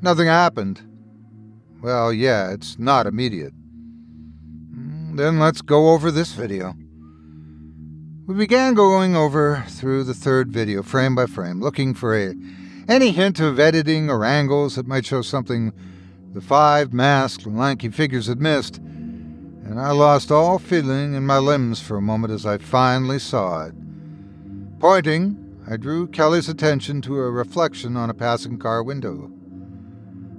Nothing happened. Well, yeah, it's not immediate. Mm, then let's go over this video. We began going over through the third video, frame by frame, looking for a, any hint of editing or angles that might show something the five masked, lanky figures had missed, and I lost all feeling in my limbs for a moment as I finally saw it. Pointing, I drew Kelly's attention to a reflection on a passing car window.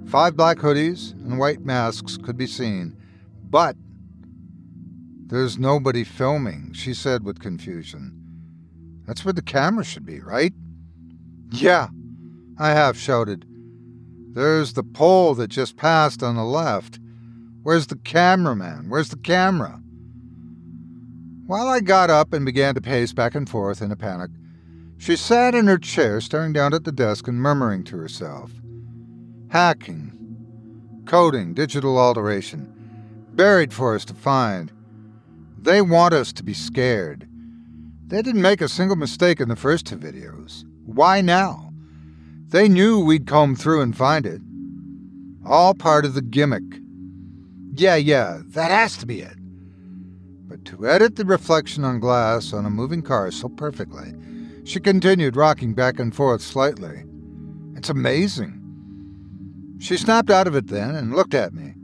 Five black hoodies and white masks could be seen, but there's nobody filming, she said with confusion. That's where the camera should be, right? Yeah, I half shouted. There's the pole that just passed on the left. Where's the cameraman? Where's the camera? While I got up and began to pace back and forth in a panic, she sat in her chair staring down at the desk and murmuring to herself. Hacking, coding, digital alteration, buried for us to find. They want us to be scared. They didn't make a single mistake in the first two videos. Why now? They knew we'd comb through and find it. All part of the gimmick. Yeah, yeah, that has to be it. But to edit the reflection on glass on a moving car so perfectly, she continued rocking back and forth slightly. It's amazing. She snapped out of it then and looked at me.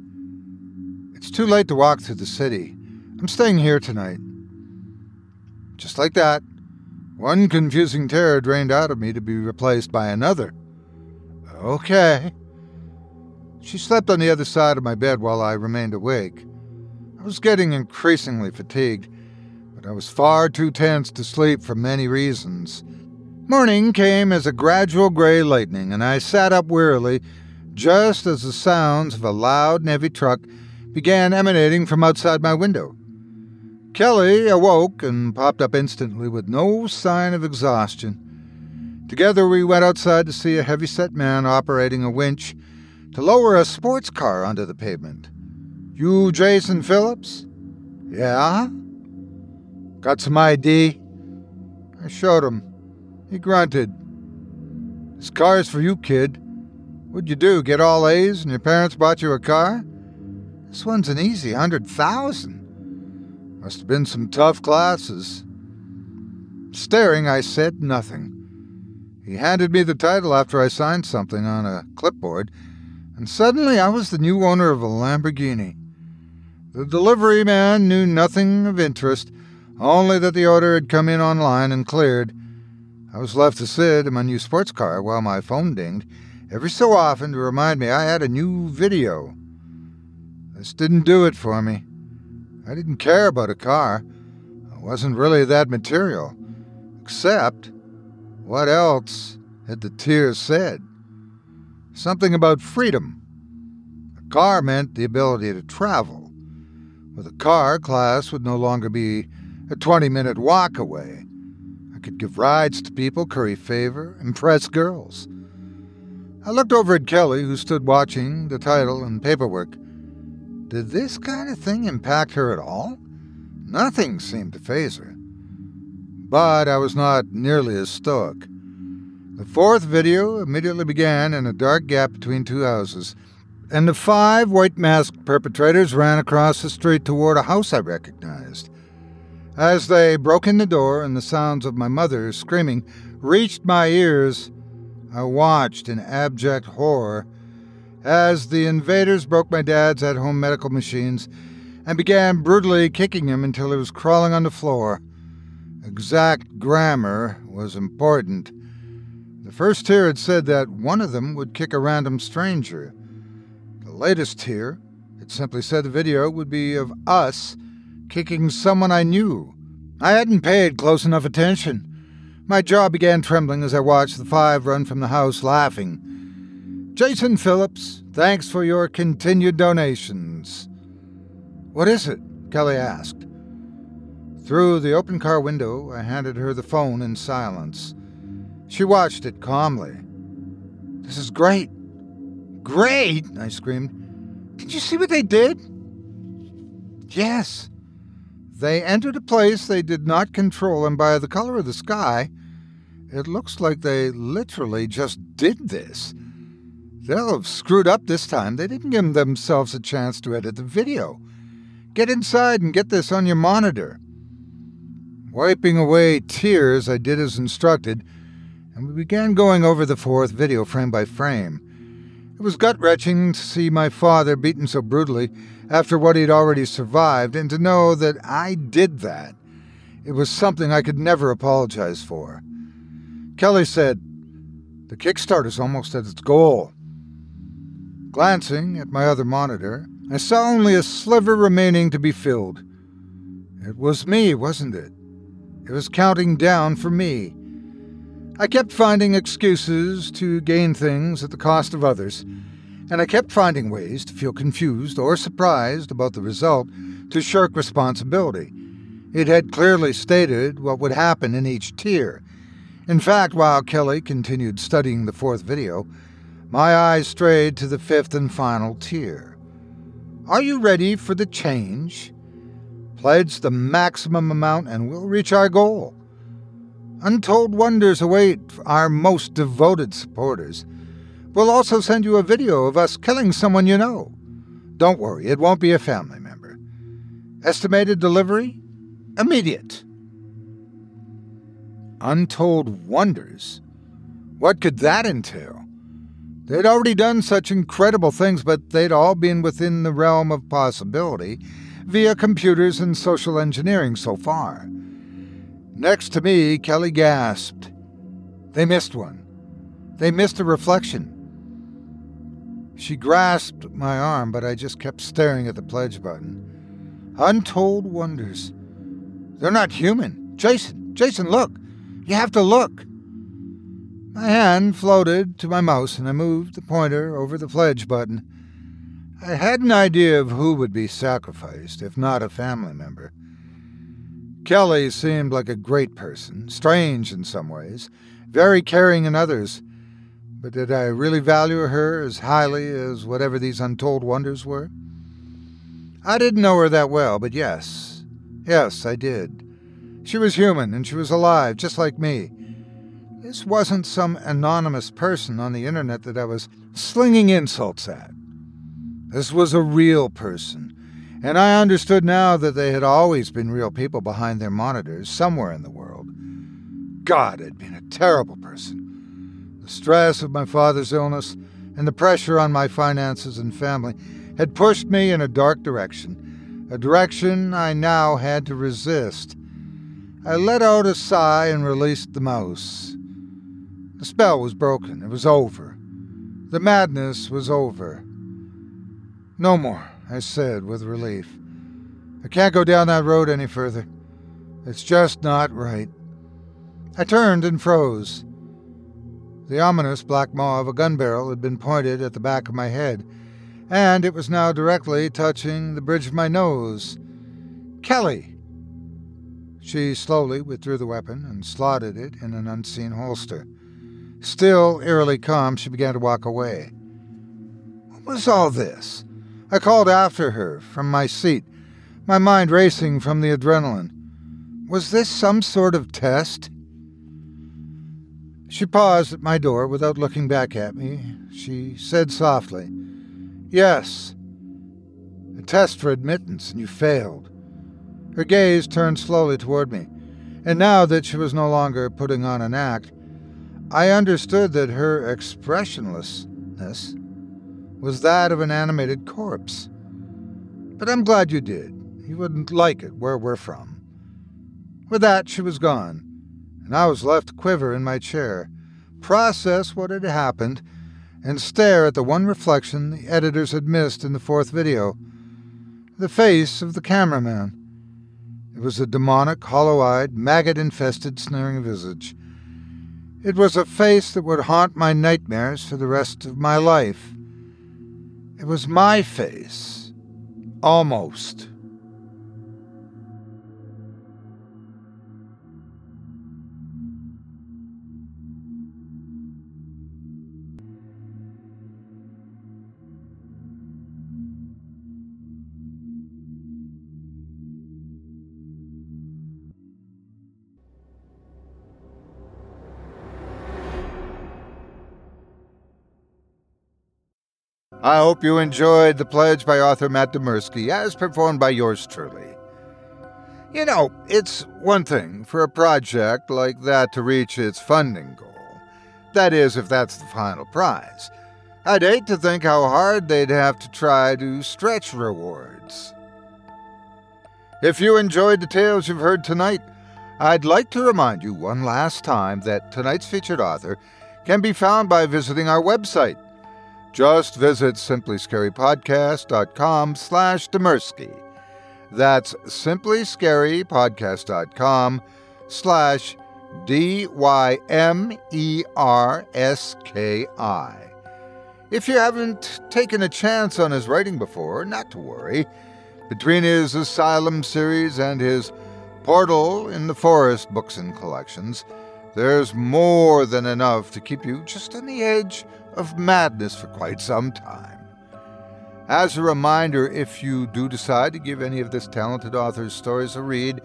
It's too late to walk through the city. I'm staying here tonight. Just like that, one confusing terror drained out of me to be replaced by another. Okay. She slept on the other side of my bed while I remained awake. I was getting increasingly fatigued, but I was far too tense to sleep for many reasons. Morning came as a gradual gray lightning, and I sat up wearily just as the sounds of a loud and heavy truck began emanating from outside my window. Kelly awoke and popped up instantly with no sign of exhaustion. Together we went outside to see a heavy-set man operating a winch to lower a sports car onto the pavement. You Jason Phillips? Yeah? Got some ID? I showed him. He grunted. This car's for you, kid. What'd you do, get all A's and your parents bought you a car? This one's an easy hundred thousand. Must have been some tough classes. Staring, I said nothing. He handed me the title after I signed something on a clipboard, and suddenly I was the new owner of a Lamborghini. The delivery man knew nothing of interest, only that the order had come in online and cleared. I was left to sit in my new sports car while my phone dinged, every so often to remind me I had a new video. This didn't do it for me. I didn't care about a car. I wasn't really that material. Except what else had the tiers said? Something about freedom. A car meant the ability to travel. With a car, class would no longer be a 20 minute walk away. I could give rides to people, curry favor, impress girls. I looked over at Kelly, who stood watching the title and paperwork. Did this kind of thing impact her at all? Nothing seemed to faze her. But I was not nearly as stoic. The fourth video immediately began in a dark gap between two houses, and the five white masked perpetrators ran across the street toward a house I recognized. As they broke in the door and the sounds of my mother screaming reached my ears, I watched in abject horror as the invaders broke my dad's at home medical machines and began brutally kicking him until he was crawling on the floor. Exact grammar was important. The first tier had said that one of them would kick a random stranger. The latest tier had simply said the video would be of us kicking someone I knew. I hadn't paid close enough attention. My jaw began trembling as I watched the five run from the house laughing. Jason Phillips, thanks for your continued donations. What is it? Kelly asked. Through the open car window, I handed her the phone in silence. She watched it calmly. This is great. Great! I screamed. Did you see what they did? Yes. They entered a place they did not control, and by the color of the sky, it looks like they literally just did this. They'll have screwed up this time. They didn't give themselves a chance to edit the video. Get inside and get this on your monitor. Wiping away tears, I did as instructed, and we began going over the fourth video frame by frame. It was gut wrenching to see my father beaten so brutally after what he'd already survived, and to know that I did that. It was something I could never apologize for. Kelly said, The Kickstarter's almost at its goal. Glancing at my other monitor, I saw only a sliver remaining to be filled. It was me, wasn't it? It was counting down for me. I kept finding excuses to gain things at the cost of others, and I kept finding ways to feel confused or surprised about the result to shirk responsibility. It had clearly stated what would happen in each tier. In fact, while Kelly continued studying the fourth video, my eyes strayed to the fifth and final tier. Are you ready for the change? Pledge the maximum amount and we'll reach our goal. Untold wonders await our most devoted supporters. We'll also send you a video of us killing someone you know. Don't worry, it won't be a family member. Estimated delivery? Immediate. Untold wonders? What could that entail? They'd already done such incredible things, but they'd all been within the realm of possibility via computers and social engineering so far. Next to me, Kelly gasped. They missed one. They missed a reflection. She grasped my arm, but I just kept staring at the pledge button. Untold wonders. They're not human. Jason, Jason, look. You have to look. My hand floated to my mouse and I moved the pointer over the pledge button. I had an idea of who would be sacrificed, if not a family member. Kelly seemed like a great person, strange in some ways, very caring in others. But did I really value her as highly as whatever these untold wonders were? I didn't know her that well, but yes, yes, I did. She was human and she was alive, just like me. This wasn't some anonymous person on the internet that I was slinging insults at. This was a real person, and I understood now that they had always been real people behind their monitors somewhere in the world. God, I'd been a terrible person. The stress of my father's illness and the pressure on my finances and family had pushed me in a dark direction, a direction I now had to resist. I let out a sigh and released the mouse. The spell was broken. It was over. The madness was over. No more, I said with relief. I can't go down that road any further. It's just not right. I turned and froze. The ominous black maw of a gun barrel had been pointed at the back of my head, and it was now directly touching the bridge of my nose. Kelly! She slowly withdrew the weapon and slotted it in an unseen holster. Still eerily calm, she began to walk away. What was all this? I called after her from my seat, my mind racing from the adrenaline. Was this some sort of test? She paused at my door without looking back at me. She said softly, Yes. A test for admittance, and you failed. Her gaze turned slowly toward me, and now that she was no longer putting on an act, I understood that her expressionlessness was that of an animated corpse. But I'm glad you did. You wouldn't like it where we're from. With that, she was gone, and I was left to quiver in my chair, process what had happened, and stare at the one reflection the editors had missed in the fourth video the face of the cameraman. It was a demonic, hollow eyed, maggot infested, sneering visage it was a face that would haunt my nightmares for the rest of my life. It was my face. Almost. I hope you enjoyed The Pledge by author Matt Dymerski, as performed by yours truly. You know, it's one thing for a project like that to reach its funding goal. That is, if that's the final prize. I'd hate to think how hard they'd have to try to stretch rewards. If you enjoyed the tales you've heard tonight, I'd like to remind you one last time that tonight's featured author can be found by visiting our website, just visit simplyscarypodcast.com slash Dymerski. That's simplyscarypodcast.com slash D-Y-M-E-R-S-K-I. If you haven't taken a chance on his writing before, not to worry. Between his Asylum series and his Portal in the Forest books and collections, there's more than enough to keep you just on the edge of madness for quite some time. As a reminder, if you do decide to give any of this talented author's stories a read,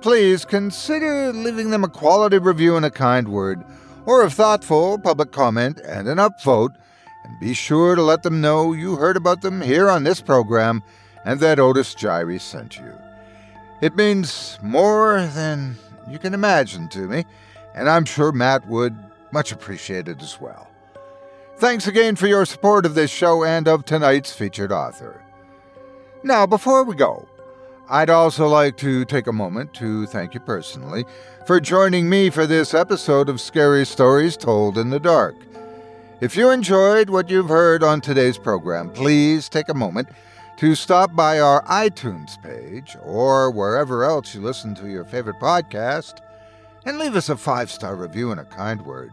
please consider leaving them a quality review and a kind word, or a thoughtful public comment and an upvote, and be sure to let them know you heard about them here on this program and that Otis Jiry sent you. It means more than you can imagine to me, and I'm sure Matt would much appreciate it as well. Thanks again for your support of this show and of tonight's featured author. Now, before we go, I'd also like to take a moment to thank you personally for joining me for this episode of Scary Stories Told in the Dark. If you enjoyed what you've heard on today's program, please take a moment to stop by our iTunes page or wherever else you listen to your favorite podcast and leave us a five star review and a kind word.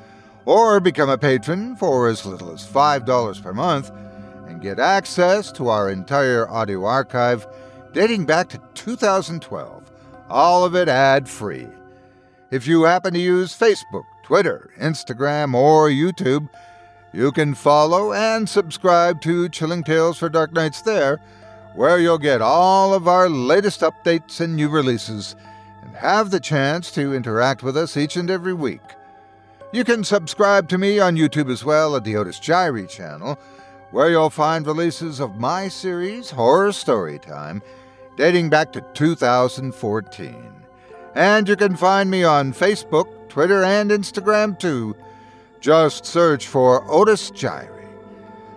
Or become a patron for as little as $5 per month and get access to our entire audio archive dating back to 2012, all of it ad free. If you happen to use Facebook, Twitter, Instagram, or YouTube, you can follow and subscribe to Chilling Tales for Dark Nights there, where you'll get all of our latest updates and new releases, and have the chance to interact with us each and every week. You can subscribe to me on YouTube as well at the Otis Jiry channel, where you'll find releases of my series, Horror Story Time, dating back to 2014. And you can find me on Facebook, Twitter, and Instagram too. Just search for Otis Jiry.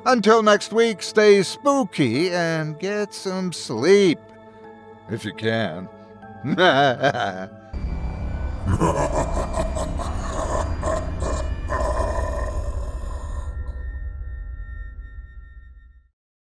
Until next week, stay spooky and get some sleep. If you can.